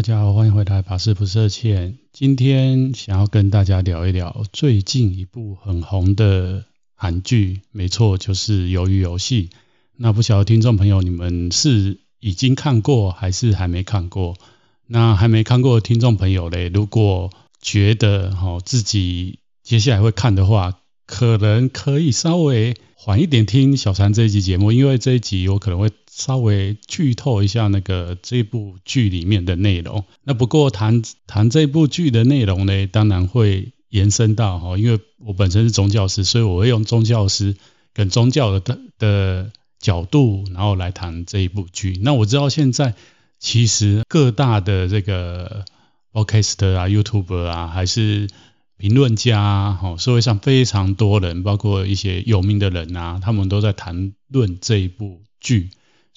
大家好，欢迎回来，法师不设限。今天想要跟大家聊一聊最近一部很红的韩剧，没错，就是《鱿鱼游戏》。那不晓得听众朋友，你们是已经看过还是还没看过？那还没看过的听众朋友嘞，如果觉得哈自己接下来会看的话，可能可以稍微缓一点听小禅这一集节目，因为这一集我可能会。稍微剧透一下那个这部剧里面的内容。那不过谈谈这部剧的内容呢，当然会延伸到哈，因为我本身是宗教师，所以我会用宗教师跟宗教的的角度，然后来谈这一部剧。那我知道现在其实各大的这个 Podcast 啊、YouTube 啊，还是评论家哈，社会上非常多人，包括一些有名的人啊，他们都在谈论这一部剧。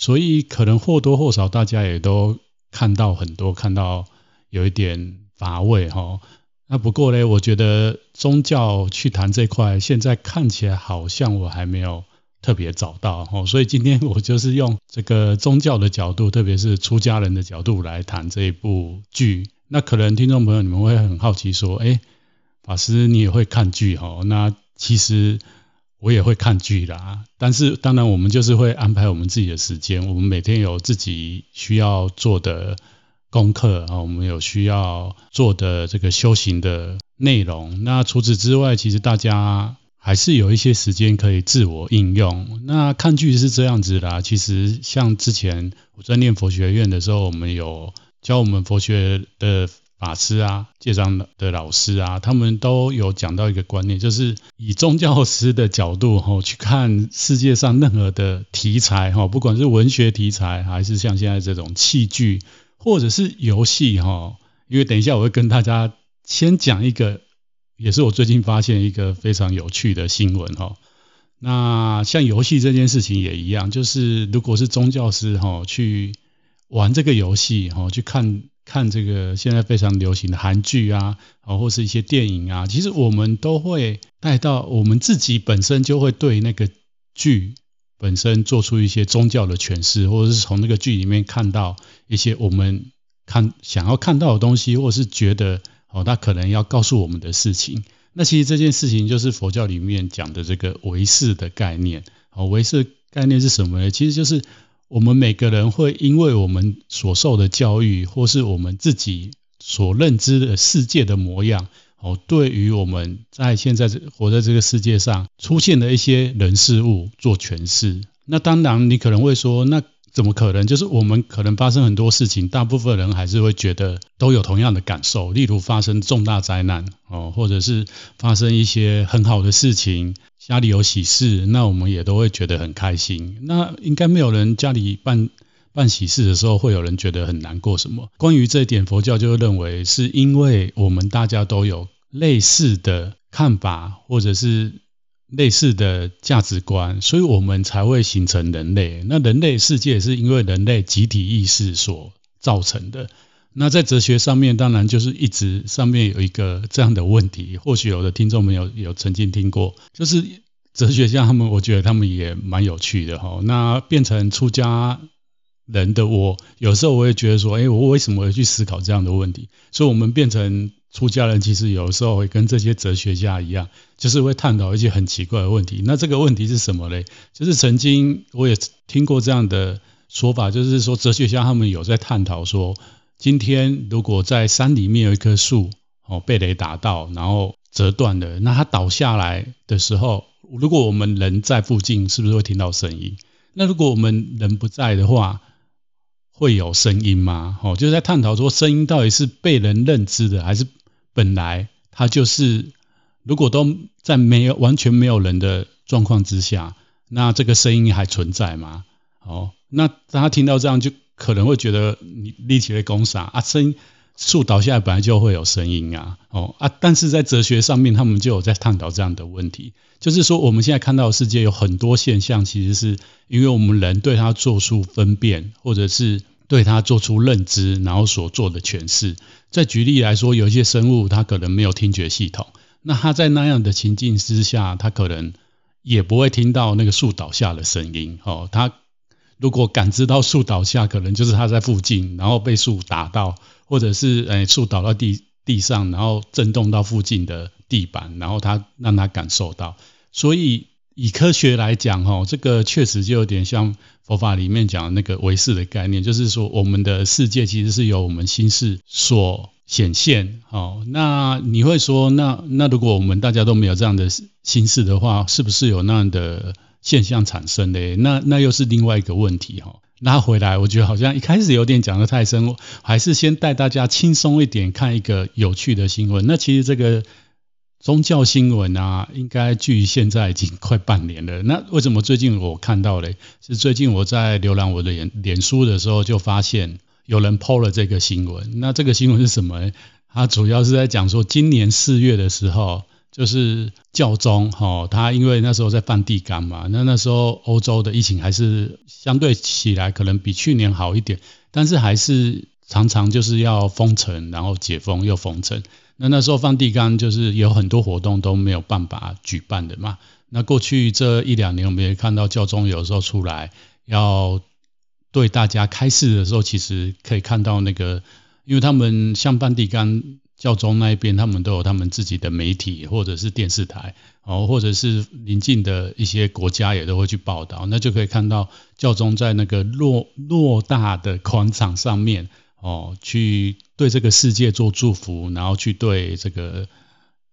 所以可能或多或少大家也都看到很多，看到有一点乏味哈。那不过呢，我觉得宗教去谈这块，现在看起来好像我还没有特别找到哈。所以今天我就是用这个宗教的角度，特别是出家人的角度来谈这一部剧。那可能听众朋友你们会很好奇说，哎，法师你也会看剧哈？那其实。我也会看剧啦，但是当然我们就是会安排我们自己的时间。我们每天有自己需要做的功课啊，我们有需要做的这个修行的内容。那除此之外，其实大家还是有一些时间可以自我应用。那看剧是这样子啦，其实像之前我在念佛学院的时候，我们有教我们佛学的。法师啊，戒章的老师啊，他们都有讲到一个观念，就是以宗教师的角度哈，去看世界上任何的题材哈，不管是文学题材，还是像现在这种戏剧，或者是游戏哈。因为等一下我会跟大家先讲一个，也是我最近发现一个非常有趣的新闻哈。那像游戏这件事情也一样，就是如果是宗教师哈，去玩这个游戏哈，去看。看这个现在非常流行的韩剧啊，啊，或是一些电影啊，其实我们都会带到我们自己本身就会对那个剧本身做出一些宗教的诠释，或者是从那个剧里面看到一些我们看想要看到的东西，或是觉得哦，他可能要告诉我们的事情。那其实这件事情就是佛教里面讲的这个唯识的概念。哦，唯识概念是什么呢？其实就是。我们每个人会因为我们所受的教育，或是我们自己所认知的世界的模样，哦，对于我们在现在活在这个世界上出现的一些人事物做诠释。那当然，你可能会说，那怎么可能？就是我们可能发生很多事情，大部分人还是会觉得都有同样的感受。例如发生重大灾难，哦，或者是发生一些很好的事情。家里有喜事，那我们也都会觉得很开心。那应该没有人家里办办喜事的时候，会有人觉得很难过什么？关于这一点，佛教就认为是因为我们大家都有类似的看法，或者是类似的价值观，所以我们才会形成人类。那人类世界是因为人类集体意识所造成的。那在哲学上面，当然就是一直上面有一个这样的问题，或许有的听众们有有曾经听过，就是哲学家他们，我觉得他们也蛮有趣的哈。那变成出家人的我，有时候我也觉得说，哎，我为什么会去思考这样的问题？所以，我们变成出家人，其实有时候会跟这些哲学家一样，就是会探讨一些很奇怪的问题。那这个问题是什么嘞？就是曾经我也听过这样的说法，就是说哲学家他们有在探讨说。今天如果在山里面有一棵树，哦，被雷打到，然后折断了，那它倒下来的时候，如果我们人在附近，是不是会听到声音？那如果我们人不在的话，会有声音吗？哦，就是在探讨说，声音到底是被人认知的，还是本来它就是？如果都在没有完全没有人的状况之下，那这个声音还存在吗？哦，那大家听到这样就。可能会觉得你立起了功啥啊？声树倒下来本来就会有声音啊，哦啊！但是在哲学上面，他们就有在探讨这样的问题，就是说我们现在看到的世界有很多现象，其实是因为我们人对它做出分辨，或者是对它做出认知，然后所做的诠释。再举例来说，有一些生物它可能没有听觉系统，那它在那样的情境之下，它可能也不会听到那个树倒下的声音，哦，它。如果感知到树倒下，可能就是他在附近，然后被树打到，或者是诶树倒到地地上，然后震动到附近的地板，然后他让他感受到。所以以科学来讲，哈，这个确实就有点像佛法里面讲那个唯识的概念，就是说我们的世界其实是由我们心识所显现。哦，那你会说，那那如果我们大家都没有这样的心识的话，是不是有那样的？现象产生的，那那又是另外一个问题哈。拉回来，我觉得好像一开始有点讲得太深，还是先带大家轻松一点，看一个有趣的新闻。那其实这个宗教新闻啊，应该距现在已经快半年了。那为什么最近我看到嘞？是最近我在浏览我的脸脸书的时候，就发现有人 po 了这个新闻。那这个新闻是什么？它主要是在讲说，今年四月的时候。就是教宗哈，他因为那时候在梵蒂冈嘛，那那时候欧洲的疫情还是相对起来可能比去年好一点，但是还是常常就是要封城，然后解封又封城。那那时候梵蒂冈就是有很多活动都没有办法举办的嘛。那过去这一两年，我们也看到教宗有时候出来要对大家开示的时候，其实可以看到那个，因为他们像梵蒂冈。教宗那一边，他们都有他们自己的媒体或者是电视台，哦，或者是邻近的一些国家也都会去报道，那就可以看到教宗在那个偌偌大的广场上面，哦，去对这个世界做祝福，然后去对这个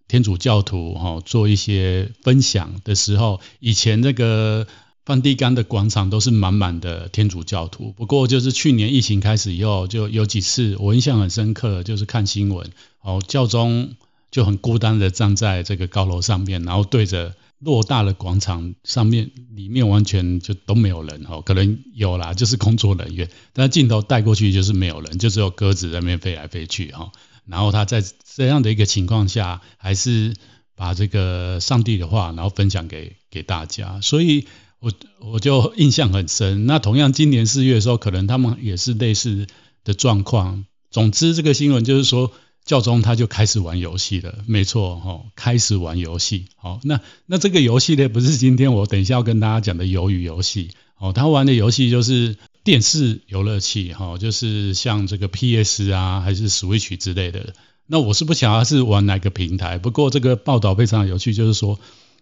天主教徒，哦，做一些分享的时候，以前那个。梵蒂冈的广场都是满满的天主教徒，不过就是去年疫情开始以后，就有几次我印象很深刻，就是看新闻，哦，教宗就很孤单的站在这个高楼上面，然后对着偌大的广场上面，里面完全就都没有人，哦，可能有啦，就是工作人员，但镜头带过去就是没有人，就只有鸽子在那边飞来飞去，哈，然后他在这样的一个情况下，还是把这个上帝的话，然后分享给给大家，所以。我我就印象很深。那同样，今年四月的时候，可能他们也是类似的状况。总之，这个新闻就是说，教宗他就开始玩游戏了。没错，哈，开始玩游戏。好，那那这个游戏呢，不是今天我等一下要跟大家讲的鱿鱼游戏。哦，他玩的游戏就是电视游乐器，哈，就是像这个 PS 啊，还是 Switch 之类的。那我是不晓得是玩哪个平台。不过这个报道非常有趣，就是说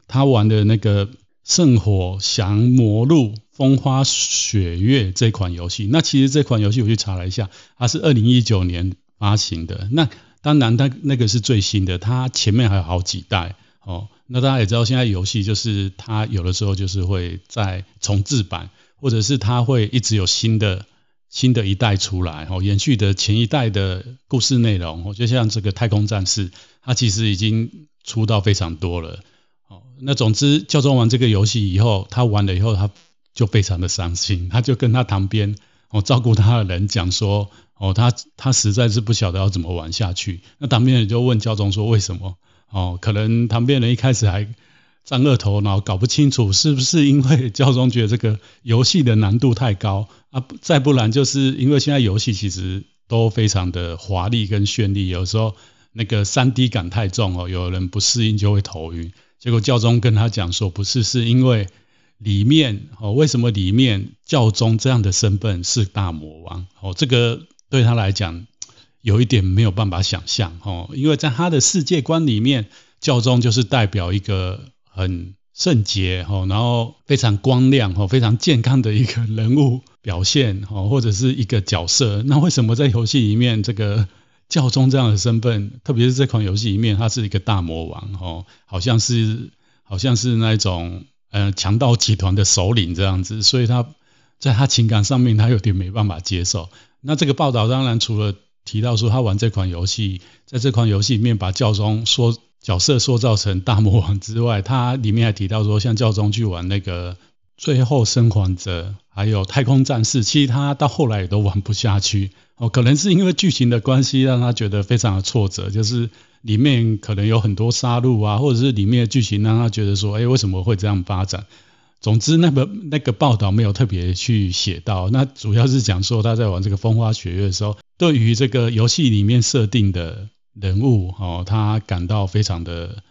他玩的那个。圣火降魔录风花雪月这款游戏，那其实这款游戏我去查了一下，它是二零一九年发行的。那当然，它那个是最新的，它前面还有好几代哦。那大家也知道，现在游戏就是它有的时候就是会在重制版，或者是它会一直有新的新的一代出来哦，延续的前一代的故事内容。我就像这个太空战士，它其实已经出到非常多了。哦，那总之，教宗玩这个游戏以后，他玩了以后，他就非常的伤心，他就跟他旁边哦照顾他的人讲说，哦，他他实在是不晓得要怎么玩下去。那旁边人就问教宗说，为什么？哦，可能旁边人一开始还丈二头脑，搞不清楚是不是因为教宗觉得这个游戏的难度太高啊，再不然就是因为现在游戏其实都非常的华丽跟绚丽，有时候那个三 D 感太重哦，有人不适应就会头晕。结果教宗跟他讲说，不是，是因为里面哦，为什么里面教宗这样的身份是大魔王？哦，这个对他来讲有一点没有办法想象哦，因为在他的世界观里面，教宗就是代表一个很圣洁哦，然后非常光亮哦，非常健康的一个人物表现哦，或者是一个角色。那为什么在游戏里面这个？教宗这样的身份，特别是这款游戏里面，他是一个大魔王哦，好像是好像是那种呃强盗集团的首领这样子，所以他在他情感上面他有点没办法接受。那这个报道当然除了提到说他玩这款游戏，在这款游戏里面把教宗说角色塑造成大魔王之外，他里面还提到说，像教宗去玩那个最后生还者，还有太空战士，其实他到后来也都玩不下去。哦，可能是因为剧情的关系，让他觉得非常的挫折，就是里面可能有很多杀戮啊，或者是里面的剧情让他觉得说，哎，为什么会这样发展？总之，那个那个报道没有特别去写到，那主要是讲说他在玩这个风花雪月的时候，对于这个游戏里面设定的人物，哦，他感到非常的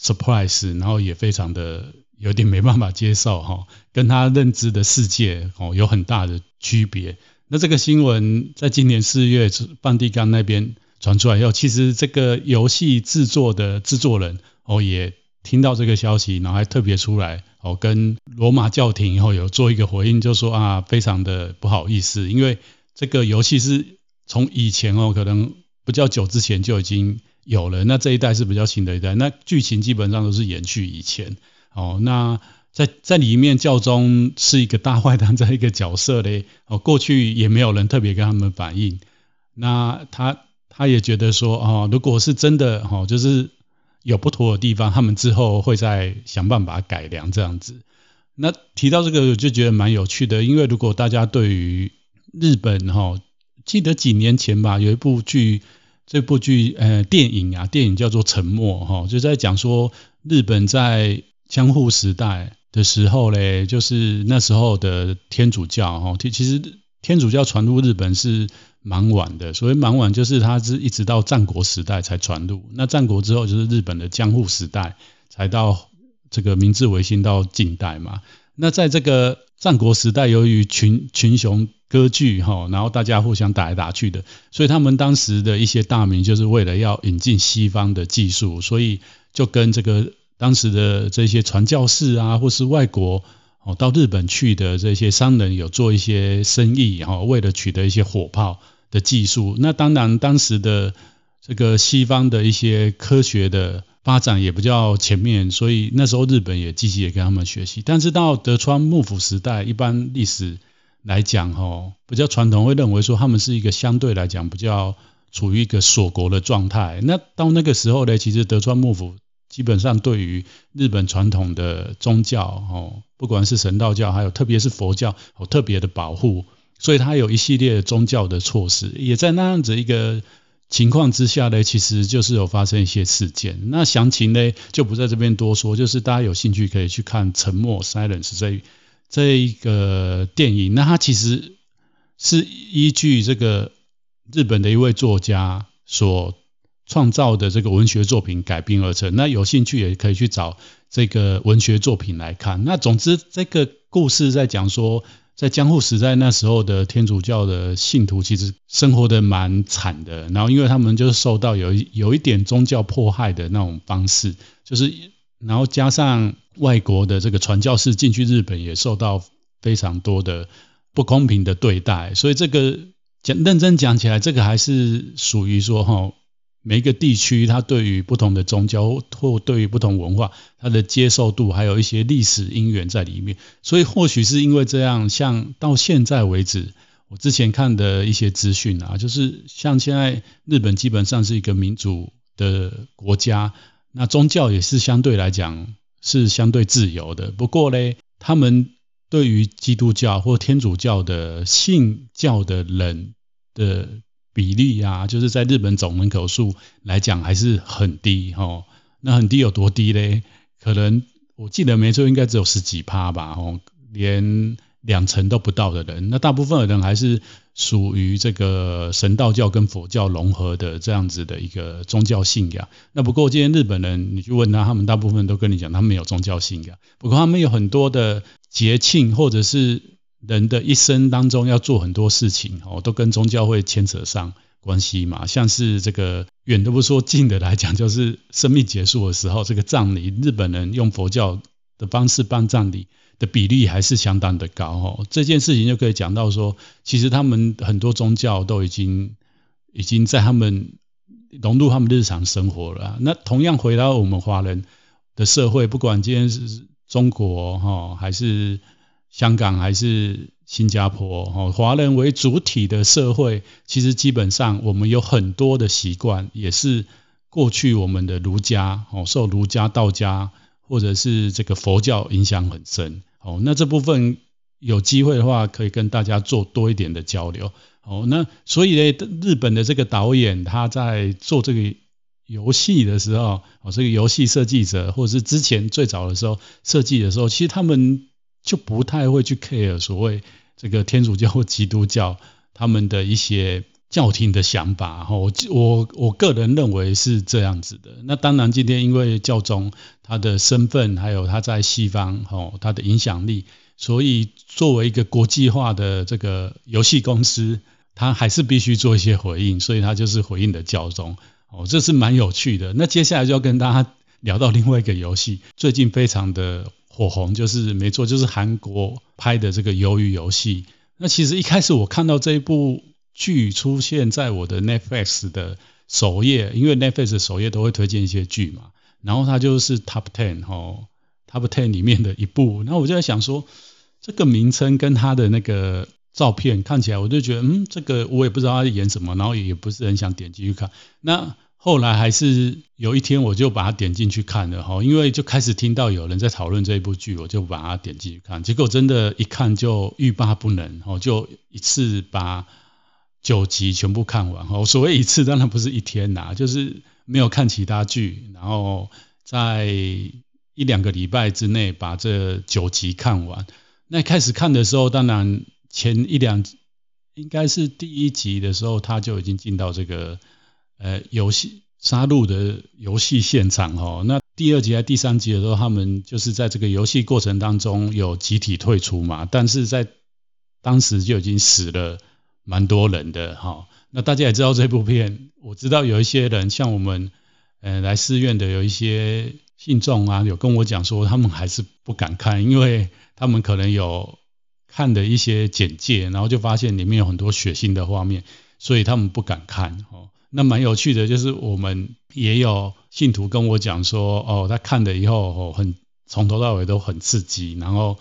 surprise，然后也非常的有点没办法接受哈，跟他认知的世界哦有很大的区别。那这个新闻在今年四月，梵蒂冈那边传出来以后，其实这个游戏制作的制作人哦也听到这个消息，然后还特别出来哦跟罗马教廷以后有做一个回应，就说啊非常的不好意思，因为这个游戏是从以前哦可能比较久之前就已经有了，那这一代是比较新的一代，那剧情基本上都是延续以前。哦，那在在里面教宗是一个大坏蛋这一个角色嘞。哦，过去也没有人特别跟他们反映。那他他也觉得说，哦，如果是真的，哦，就是有不妥的地方，他们之后会再想办法改良这样子。那提到这个，就觉得蛮有趣的，因为如果大家对于日本，哈，记得几年前吧，有一部剧，这部剧，呃，电影啊，电影叫做《沉默》，哈，就在讲说日本在江户时代的时候嘞，就是那时候的天主教哈，其实天主教传入日本是蛮晚的，所谓蛮晚就是它是一直到战国时代才传入。那战国之后就是日本的江户时代，才到这个明治维新到近代嘛。那在这个战国时代，由于群群雄割据哈，然后大家互相打来打去的，所以他们当时的一些大名就是为了要引进西方的技术，所以就跟这个。当时的这些传教士啊，或是外国哦到日本去的这些商人，有做一些生意哈，为了取得一些火炮的技术。那当然，当时的这个西方的一些科学的发展也比较前面，所以那时候日本也积极的跟他们学习。但是到德川幕府时代，一般历史来讲哈，比较传统会认为说他们是一个相对来讲比较处于一个锁国的状态。那到那个时候呢，其实德川幕府。基本上对于日本传统的宗教，哦，不管是神道教，还有特别是佛教，有特别的保护，所以它有一系列宗教的措施。也在那样子一个情况之下呢，其实就是有发生一些事件。那详情呢，就不在这边多说，就是大家有兴趣可以去看《沉默》这这一个电影。那它其实是依据这个日本的一位作家所。创造的这个文学作品改编而成，那有兴趣也可以去找这个文学作品来看。那总之，这个故事在讲说，在江户时代那时候的天主教的信徒其实生活的蛮惨的，然后因为他们就是受到有有一点宗教迫害的那种方式，就是然后加上外国的这个传教士进去日本也受到非常多的不公平的对待，所以这个讲认真讲起来，这个还是属于说哈。每一个地区，它对于不同的宗教或对于不同文化，它的接受度还有一些历史因缘在里面。所以或许是因为这样，像到现在为止，我之前看的一些资讯啊，就是像现在日本基本上是一个民主的国家，那宗教也是相对来讲是相对自由的。不过呢，他们对于基督教或天主教的信教的人的。比例啊，就是在日本总人口数来讲还是很低哦。那很低有多低嘞？可能我记得没错，应该只有十几趴吧哦，连两成都不到的人。那大部分的人还是属于这个神道教跟佛教融合的这样子的一个宗教信仰。那不过今天日本人，你去问他，他们大部分都跟你讲，他们没有宗教信仰。不过他们有很多的节庆或者是。人的一生当中要做很多事情哦，都跟宗教会牵扯上关系嘛。像是这个远的不说，近的来讲，就是生命结束的时候，这个葬礼，日本人用佛教的方式办葬礼的比例还是相当的高哦。这件事情就可以讲到说，其实他们很多宗教都已经已经在他们融入他们日常生活了。那同样回到我们华人的社会，不管今天是中国哈还是。香港还是新加坡，哦，华人为主体的社会，其实基本上我们有很多的习惯，也是过去我们的儒家，哦，受儒家、道家或者是这个佛教影响很深，哦，那这部分有机会的话，可以跟大家做多一点的交流，哦，那所以呢，日本的这个导演他在做这个游戏的时候，哦，这个游戏设计者或者是之前最早的时候设计的时候，其实他们。就不太会去 care 所谓这个天主教或基督教他们的一些教廷的想法哈，我我我个人认为是这样子的。那当然，今天因为教宗他的身份，还有他在西方哈他的影响力，所以作为一个国际化的这个游戏公司，他还是必须做一些回应，所以他就是回应的教宗哦，这是蛮有趣的。那接下来就要跟大家聊到另外一个游戏，最近非常的火红，就是没错，就是韩国拍的这个鱿鱼游戏。那其实一开始我看到这一部。剧出现在我的 Netflix 的首页，因为 Netflix 的首页都会推荐一些剧嘛，然后它就是 Top Ten 哦，Top Ten 里面的一部，然后我就在想说，这个名称跟它的那个照片看起来，我就觉得，嗯，这个我也不知道他演什么，然后也不是很想点进去看。那后来还是有一天我就把它点进去看了哈，因为就开始听到有人在讨论这一部剧，我就把它点进去看，结果真的，一看就欲罢不能哦，就一次把。九集全部看完哦，所谓一次当然不是一天呐，就是没有看其他剧，然后在一两个礼拜之内把这九集看完。那开始看的时候，当然前一两应该是第一集的时候，他就已经进到这个呃游戏杀戮的游戏现场哦。那第二集还第三集的时候，他们就是在这个游戏过程当中有集体退出嘛，但是在当时就已经死了。蛮多人的哈，那大家也知道这部片，我知道有一些人像我们，呃，来寺院的有一些信众啊，有跟我讲说，他们还是不敢看，因为他们可能有看的一些简介，然后就发现里面有很多血腥的画面，所以他们不敢看。哦，那蛮有趣的，就是我们也有信徒跟我讲说，哦，他看了以后，哦，很从头到尾都很刺激，然后。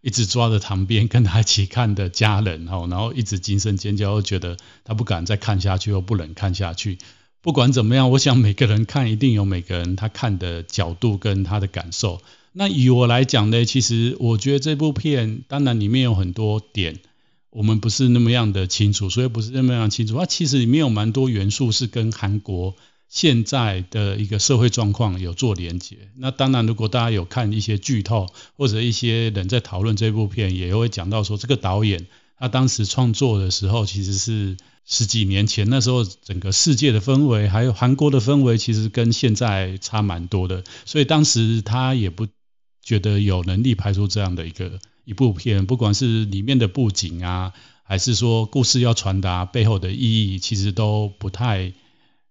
一直抓着旁边跟他一起看的家人，然后一直惊声尖叫，觉得他不敢再看下去，又不能看下去。不管怎么样，我想每个人看一定有每个人他看的角度跟他的感受。那以我来讲呢，其实我觉得这部片当然里面有很多点，我们不是那么样的清楚，所以不是那么样清楚。它其实里面有蛮多元素是跟韩国。现在的一个社会状况有做连接，那当然，如果大家有看一些剧透，或者一些人在讨论这部片，也会讲到说，这个导演他当时创作的时候，其实是十几年前，那时候整个世界的氛围，还有韩国的氛围，其实跟现在差蛮多的，所以当时他也不觉得有能力拍出这样的一个一部片，不管是里面的布景啊，还是说故事要传达背后的意义，其实都不太。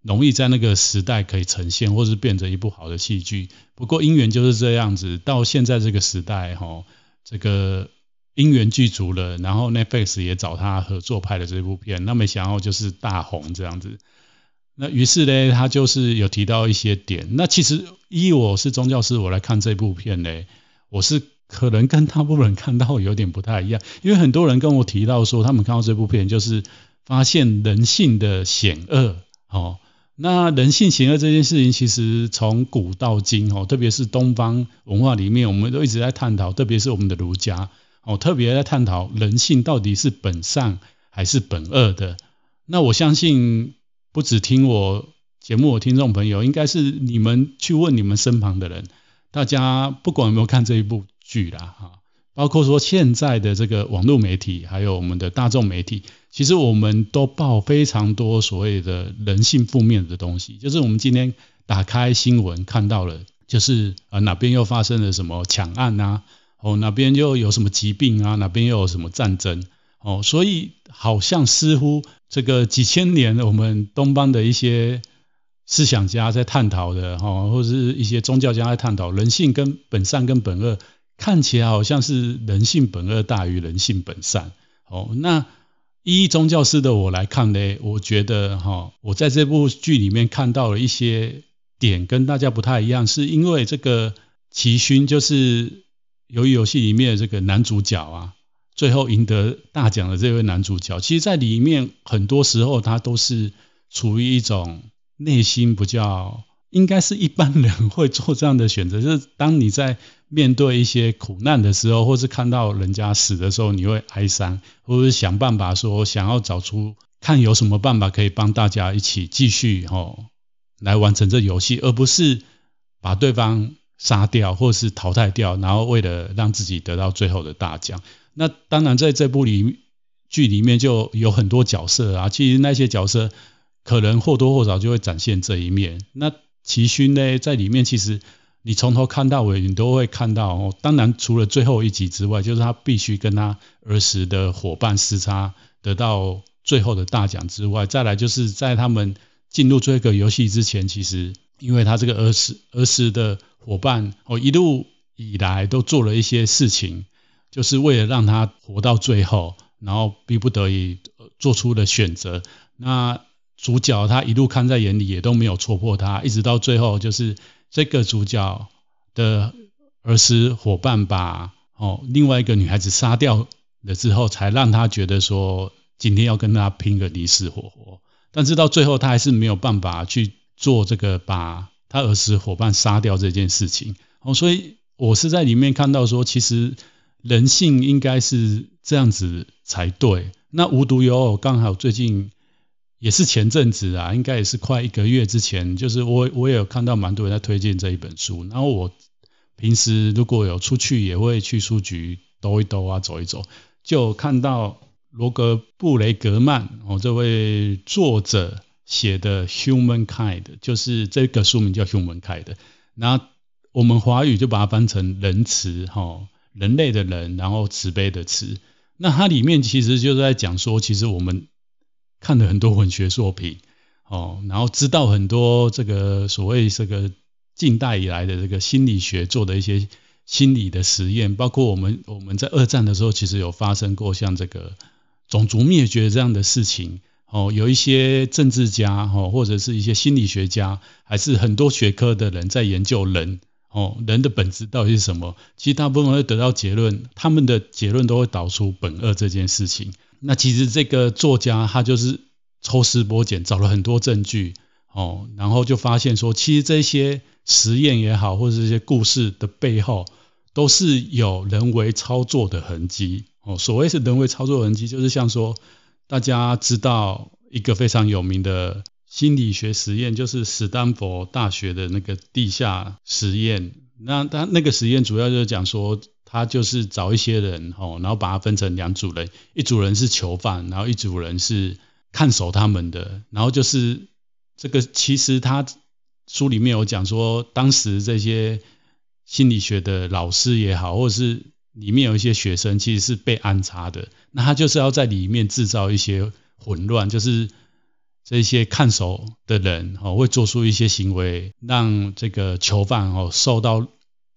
容易在那个时代可以呈现，或是变成一部好的戏剧。不过因缘就是这样子，到现在这个时代，哈，这个因缘具足了，然后 Netflix 也找他合作拍了这部片，那没想到就是大红这样子。那于是呢，他就是有提到一些点。那其实依我是宗教师，我来看这部片呢，我是可能跟大部分人看到有点不太一样，因为很多人跟我提到说，他们看到这部片就是发现人性的险恶，哦。那人性险恶这件事情，其实从古到今哦，特别是东方文化里面，我们都一直在探讨，特别是我们的儒家哦，特别在探讨人性到底是本善还是本恶的。那我相信，不只听我节目的听众朋友，应该是你们去问你们身旁的人，大家不管有没有看这一部剧啦，哈。包括说现在的这个网络媒体，还有我们的大众媒体，其实我们都报非常多所谓的人性负面的东西。就是我们今天打开新闻看到了，就是啊哪边又发生了什么抢案啊，哦哪边又有什么疾病啊，哪边又有什么战争，哦所以好像似乎这个几千年我们东方的一些思想家在探讨的，哈或者是一些宗教家在探讨人性跟本善跟本恶。看起来好像是人性本恶大于人性本善。哦，那依宗教师的我来看呢，我觉得哈，我在这部剧里面看到了一些点跟大家不太一样，是因为这个齐勋就是鱿鱼游戏里面的这个男主角啊，最后赢得大奖的这位男主角，其实在里面很多时候他都是处于一种内心比较。应该是一般人会做这样的选择，就是当你在面对一些苦难的时候，或是看到人家死的时候，你会哀伤，或是想办法说想要找出看有什么办法可以帮大家一起继续吼来完成这游戏，而不是把对方杀掉或是淘汰掉，然后为了让自己得到最后的大奖。那当然在这部里剧里面就有很多角色啊，其实那些角色可能或多或少就会展现这一面。那齐勋呢，在里面其实你从头看到尾，你都会看到哦。当然，除了最后一集之外，就是他必须跟他儿时的伙伴厮杀，得到最后的大奖之外，再来就是在他们进入这个游戏之前，其实因为他这个儿时儿时的伙伴哦，一路以来都做了一些事情，就是为了让他活到最后，然后逼不得已做出的选择。那主角他一路看在眼里，也都没有戳破他，一直到最后，就是这个主角的儿时伙伴把哦另外一个女孩子杀掉了之后，才让他觉得说。今天要跟他拼个你死我活，但是到最后他还是没有办法去做这个把他儿时伙伴杀掉这件事情。哦，所以我是在里面看到说，其实人性应该是这样子才对。那无独有偶，刚好最近也是前阵子啊，应该也是快一个月之前，就是我我也有看到蛮多人在推荐这一本书。然后我平时如果有出去，也会去书局兜一兜啊，走一走，就看到。罗格布雷格曼哦，这位作者写的《Humankind》就是这个书名叫《Humankind》，那我们华语就把它翻成“人慈”哈，人类的人，然后慈悲的慈。那它里面其实就是在讲说，其实我们看了很多文学作品哦，然后知道很多这个所谓这个近代以来的这个心理学做的一些心理的实验，包括我们我们在二战的时候，其实有发生过像这个。种族灭绝这样的事情，哦，有一些政治家，哦，或者是一些心理学家，还是很多学科的人在研究人，哦，人的本质到底是什么？其实大部分会得到结论，他们的结论都会导出本恶这件事情。那其实这个作家他就是抽丝剥茧，找了很多证据，哦，然后就发现说，其实这些实验也好，或者这些故事的背后，都是有人为操作的痕迹。哦，所谓是人为操作痕迹，就是像说，大家知道一个非常有名的心理学实验，就是史丹佛大学的那个地下实验。那他那个实验主要就是讲说，他就是找一些人，哦，然后把它分成两组人，一组人是囚犯，然后一组人是看守他们的。然后就是这个，其实他书里面有讲说，当时这些心理学的老师也好，或者是里面有一些学生其实是被安插的，那他就是要在里面制造一些混乱，就是这些看守的人哦会做出一些行为，让这个囚犯哦受到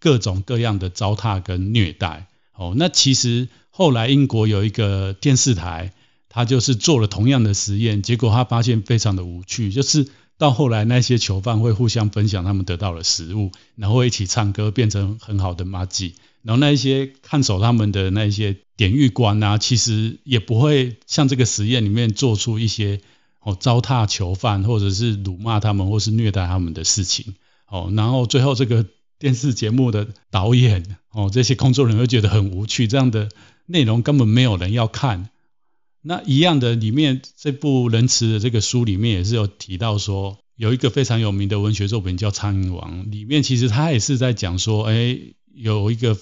各种各样的糟蹋跟虐待哦。那其实后来英国有一个电视台，他就是做了同样的实验，结果他发现非常的无趣，就是到后来那些囚犯会互相分享他们得到的食物，然后一起唱歌，变成很好的麻吉。然后那一些看守他们的那一些典狱官啊，其实也不会像这个实验里面做出一些哦糟蹋囚犯，或者是辱骂他们，或是虐待他们的事情。哦，然后最后这个电视节目的导演哦，这些工作人员会觉得很无趣，这样的内容根本没有人要看。那一样的，里面这部仁慈的这个书里面也是有提到说，有一个非常有名的文学作品叫《苍蝇王》，里面其实他也是在讲说，哎，有一个。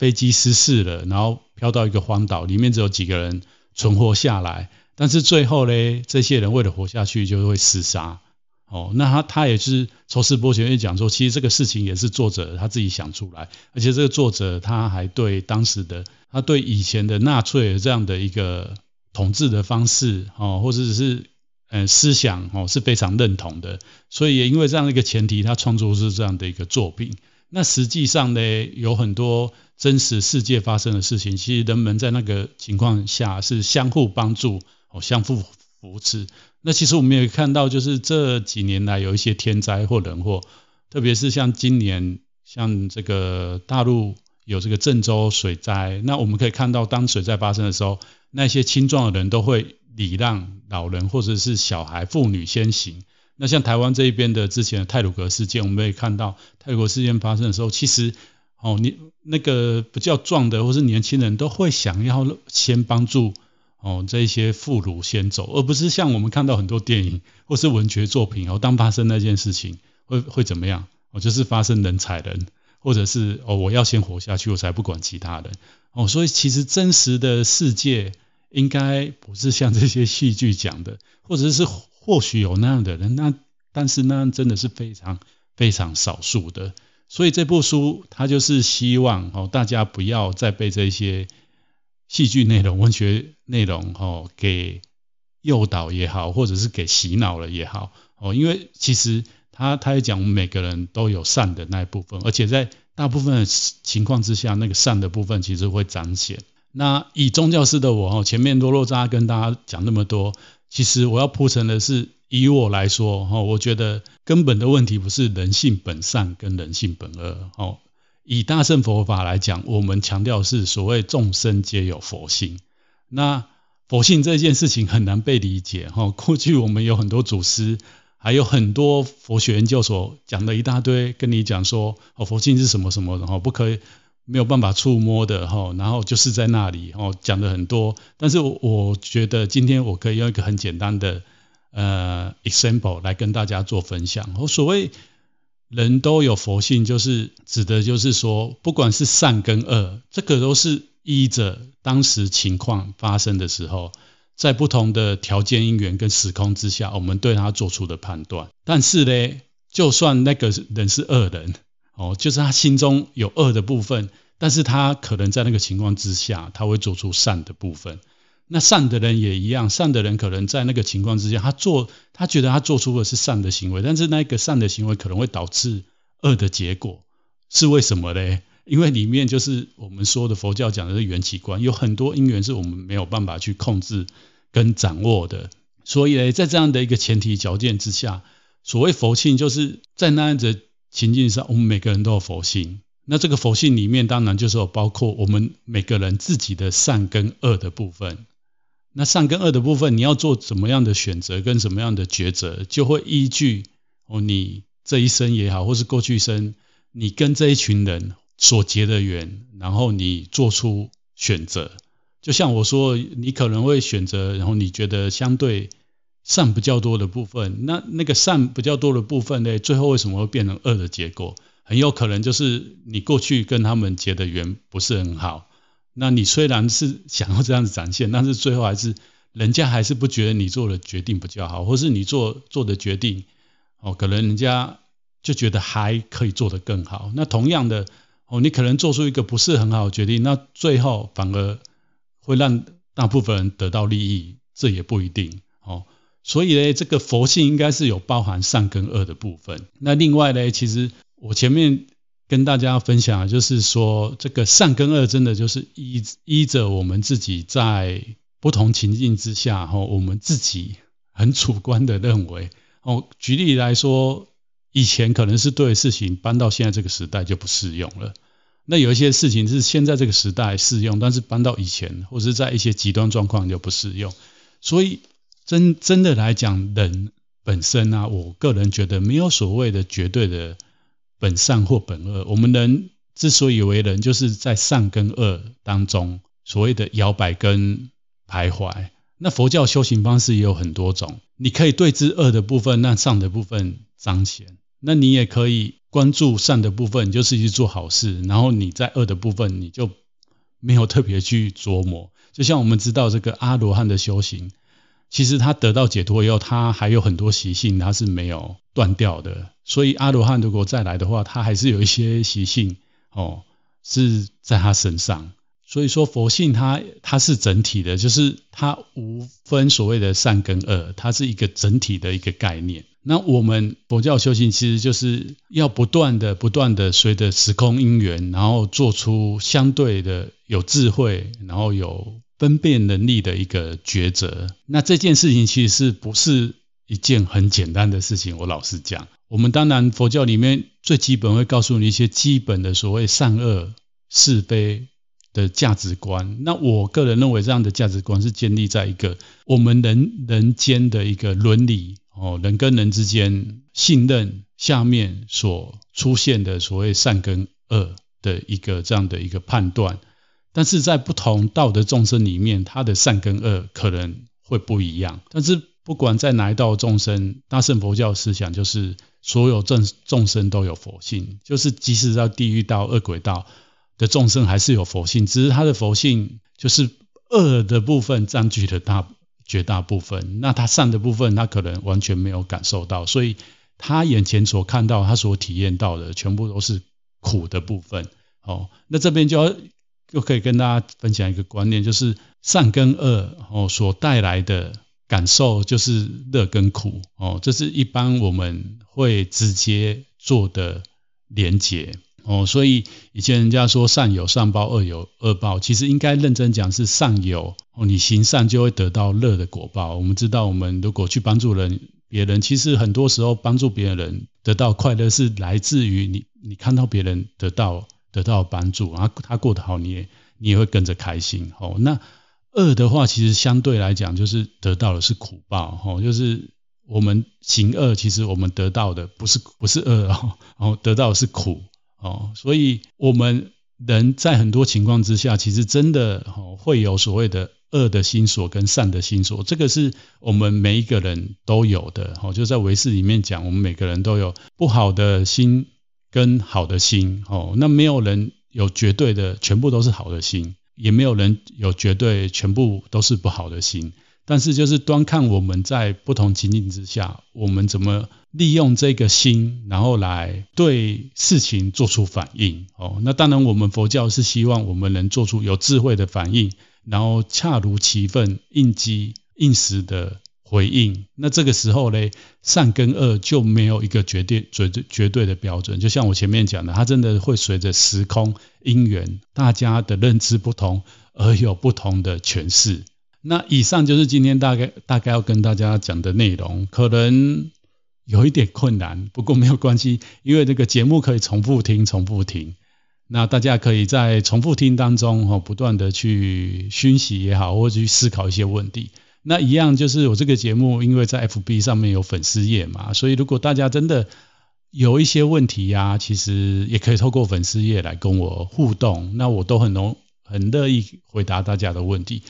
飞机失事了，然后飘到一个荒岛，里面只有几个人存活下来。但是最后呢，这些人为了活下去，就会厮杀。哦，那他他也是抽丝剥茧，也讲说，其实这个事情也是作者他自己想出来，而且这个作者他还对当时的他对以前的纳粹这样的一个统治的方式，哦，或者是呃思想哦是非常认同的。所以也因为这样的一个前提，他创作出这样的一个作品。那实际上呢，有很多真实世界发生的事情，其实人们在那个情况下是相互帮助哦，相互扶持。那其实我们也看到，就是这几年来有一些天灾或人祸，特别是像今年，像这个大陆有这个郑州水灾，那我们可以看到，当水灾发生的时候，那些青壮的人都会礼让老人或者是小孩、妇女先行。那像台湾这一边的之前的泰鲁阁事件，我们可以看到泰鲁阁事件发生的时候，其实哦，你那个比较壮的或是年轻人都会想要先帮助哦这些妇孺先走，而不是像我们看到很多电影或是文学作品哦，当发生那件事情会会怎么样？哦，就是发生人踩人，或者是哦我要先活下去，我才不管其他人哦。所以其实真实的世界应该不是像这些戏剧讲的，或者是或许有那样的人，那但是那样真的是非常非常少数的。所以这部书它就是希望哦，大家不要再被这些戏剧内容、文学内容哦给诱导也好，或者是给洗脑了也好哦，因为其实他他也讲，我们每个人都有善的那一部分，而且在大部分的情况之下，那个善的部分其实会彰显。那以宗教师的我哦，前面罗洛扎跟大家讲那么多，其实我要铺陈的是。以我来说，哈，我觉得根本的问题不是人性本善跟人性本恶，哦，以大乘佛法来讲，我们强调是所谓众生皆有佛性。那佛性这件事情很难被理解，哈。过去我们有很多祖师，还有很多佛学研究所讲了一大堆，跟你讲说，哦，佛性是什么什么的，哈，不可以没有办法触摸的，哈，然后就是在那里，哦，讲了很多。但是我觉得今天我可以用一个很简单的。呃，example 来跟大家做分享。我所谓人都有佛性，就是指的，就是说，不管是善跟恶，这个都是依着当时情况发生的时候，在不同的条件因缘跟时空之下，我们对他做出的判断。但是呢，就算那个人是恶人，哦，就是他心中有恶的部分，但是他可能在那个情况之下，他会做出善的部分。那善的人也一样，善的人可能在那个情况之下，他做他觉得他做出的是善的行为，但是那个善的行为可能会导致恶的结果，是为什么呢？因为里面就是我们说的佛教讲的是缘起观，有很多因缘是我们没有办法去控制跟掌握的，所以呢，在这样的一个前提条件之下，所谓佛性就是在那样的情境上，我们每个人都有佛性。那这个佛性里面，当然就是有包括我们每个人自己的善跟恶的部分。那善跟恶的部分，你要做怎么样的选择跟什么样的抉择，就会依据哦，你这一生也好，或是过去生，你跟这一群人所结的缘，然后你做出选择。就像我说，你可能会选择，然后你觉得相对善比较多的部分，那那个善比较多的部分呢，最后为什么会变成恶的结果？很有可能就是你过去跟他们结的缘不是很好。那你虽然是想要这样子展现，但是最后还是人家还是不觉得你做的决定比较好，或是你做做的决定哦，可能人家就觉得还可以做得更好。那同样的哦，你可能做出一个不是很好的决定，那最后反而会让大部分人得到利益，这也不一定哦。所以呢，这个佛性应该是有包含善跟恶的部分。那另外呢，其实我前面。跟大家分享，就是说这个善跟恶，真的就是依依着我们自己在不同情境之下，哈，我们自己很主观的认为，哦，举例来说，以前可能是对的事情，搬到现在这个时代就不适用了。那有一些事情是现在这个时代适用，但是搬到以前或者是在一些极端状况就不适用。所以真真的来讲，人本身啊，我个人觉得没有所谓的绝对的。本善或本恶，我们人之所以为人，就是在善跟恶当中所谓的摇摆跟徘徊。那佛教修行方式也有很多种，你可以对治恶的部分，让善的部分彰显；那你也可以关注善的部分，就是去做好事，然后你在恶的部分，你就没有特别去琢磨。就像我们知道这个阿罗汉的修行。其实他得到解脱以后，他还有很多习性，他是没有断掉的。所以阿罗汉如果再来的话，他还是有一些习性哦，是在他身上。所以说佛性它它是整体的，就是它无分所谓的善跟恶，它是一个整体的一个概念。那我们佛教修行其实就是要不断的、不断的随着时空因缘，然后做出相对的有智慧，然后有。分辨能力的一个抉择，那这件事情其实是不是一件很简单的事情？我老实讲，我们当然佛教里面最基本会告诉你一些基本的所谓善恶是非的价值观。那我个人认为这样的价值观是建立在一个我们人人间的一个伦理哦，人跟人之间信任下面所出现的所谓善跟恶的一个这样的一个判断。但是在不同道的众生里面，他的善跟恶可能会不一样。但是不管在哪一道众生，大乘佛教思想就是所有众众生都有佛性，就是即使到地狱道、恶鬼道的众生还是有佛性，只是他的佛性就是恶的部分占据了大绝大部分，那他善的部分他可能完全没有感受到，所以他眼前所看到、他所体验到的，全部都是苦的部分。哦，那这边就要就可以跟大家分享一个观念，就是善跟恶哦所带来的感受就是乐跟苦哦，这是一般我们会直接做的连结。哦，所以以前人家说善有善报，恶有恶报，其实应该认真讲是善有哦，你行善就会得到乐的果报。我们知道，我们如果去帮助人别人，其实很多时候帮助别人得到快乐是来自于你，你看到别人得到得到帮助，然后他过得好，你也你也会跟着开心。哦，那恶的话，其实相对来讲就是得到的是苦报。哦，就是我们行恶，其实我们得到的不是不是恶哦，哦，得到的是苦。哦，所以我们人在很多情况之下，其实真的哦会有所谓的恶的心所跟善的心所，这个是我们每一个人都有的。哦，就在唯识里面讲，我们每个人都有不好的心跟好的心。哦，那没有人有绝对的全部都是好的心，也没有人有绝对全部都是不好的心。但是就是端看我们在不同情境之下，我们怎么利用这个心，然后来对事情做出反应。哦，那当然我们佛教是希望我们能做出有智慧的反应，然后恰如其分、应机应时的回应。那这个时候呢，善跟恶就没有一个绝对、绝对、绝对的标准。就像我前面讲的，它真的会随着时空因缘，大家的认知不同而有不同的诠释。那以上就是今天大概大概要跟大家讲的内容，可能有一点困难，不过没有关系，因为这个节目可以重复听，重复听。那大家可以在重复听当中哈，不断的去熏习也好，或者去思考一些问题。那一样就是我这个节目，因为在 FB 上面有粉丝页嘛，所以如果大家真的有一些问题呀、其实也可以透过粉丝页来跟我互动，那我都很容很乐意回答大家的问题。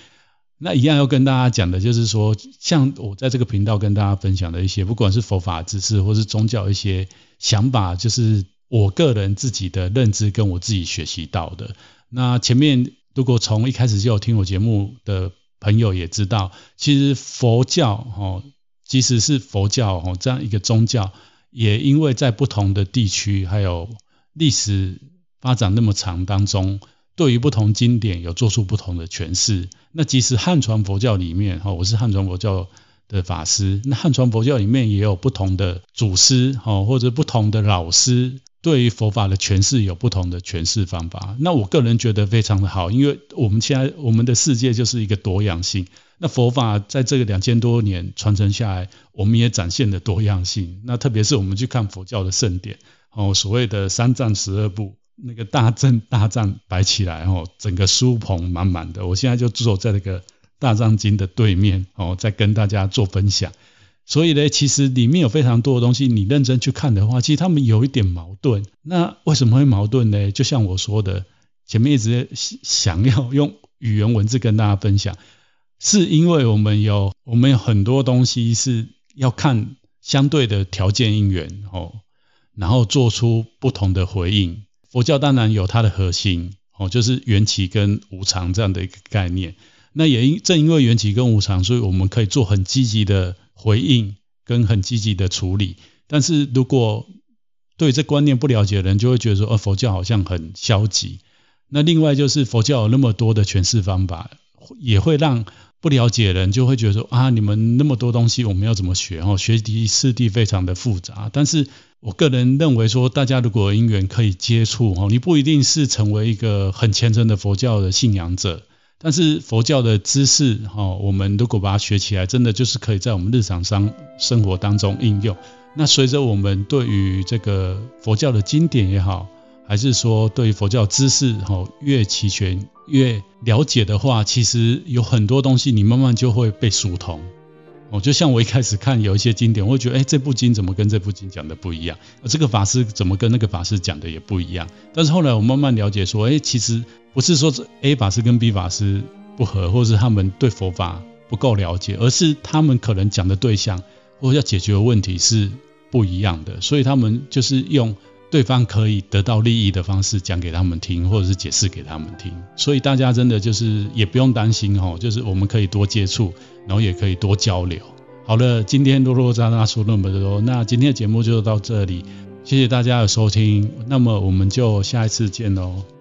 那一样要跟大家讲的，就是说，像我在这个频道跟大家分享的一些，不管是佛法知识，或是宗教一些想法，就是我个人自己的认知跟我自己学习到的。那前面如果从一开始就有听我节目的朋友也知道，其实佛教哦，即使是佛教哦这样一个宗教，也因为在不同的地区还有历史发展那么长当中。对于不同经典有做出不同的诠释。那即使汉传佛教里面，哈，我是汉传佛教的法师，那汉传佛教里面也有不同的祖师，哈，或者不同的老师，对于佛法的诠释有不同的诠释方法。那我个人觉得非常的好，因为我们现在我们的世界就是一个多样性。那佛法在这个两千多年传承下来，我们也展现了多样性。那特别是我们去看佛教的圣典，哦，所谓的三藏十二部。那个大阵大帐摆起来哦，整个书棚满满的。我现在就坐在那个大藏经的对面哦，在跟大家做分享。所以呢，其实里面有非常多的东西，你认真去看的话，其实他们有一点矛盾。那为什么会矛盾呢？就像我说的，前面一直想要用语言文字跟大家分享，是因为我们有我们有很多东西是要看相对的条件因缘哦，然后做出不同的回应。佛教当然有它的核心，哦，就是缘起跟无常这样的一个概念。那也因正因为缘起跟无常，所以我们可以做很积极的回应跟很积极的处理。但是如果对这观念不了解的人，就会觉得说，呃，佛教好像很消极。那另外就是佛教有那么多的诠释方法，也会让不了解的人就会觉得说，啊，你们那么多东西，我们要怎么学？哦，学习次第非常的复杂，但是。我个人认为说，大家如果因缘可以接触哦，你不一定是成为一个很虔诚的佛教的信仰者，但是佛教的知识哈，我们如果把它学起来，真的就是可以在我们日常生生活当中应用。那随着我们对于这个佛教的经典也好，还是说对佛教知识哈越齐全越了解的话，其实有很多东西你慢慢就会被疏通。哦，就像我一开始看有一些经典，我会觉得，哎，这部经怎么跟这部经讲的不一样？这个法师怎么跟那个法师讲的也不一样？但是后来我慢慢了解，说，哎，其实不是说 A 法师跟 B 法师不合，或是他们对佛法不够了解，而是他们可能讲的对象或者要解决的问题是不一样的，所以他们就是用对方可以得到利益的方式讲给他们听，或者是解释给他们听。所以大家真的就是也不用担心哦，就是我们可以多接触，然后也可以多交流。好了，今天啰啰喳喳说那么多，那今天的节目就到这里，谢谢大家的收听，那么我们就下一次见喽。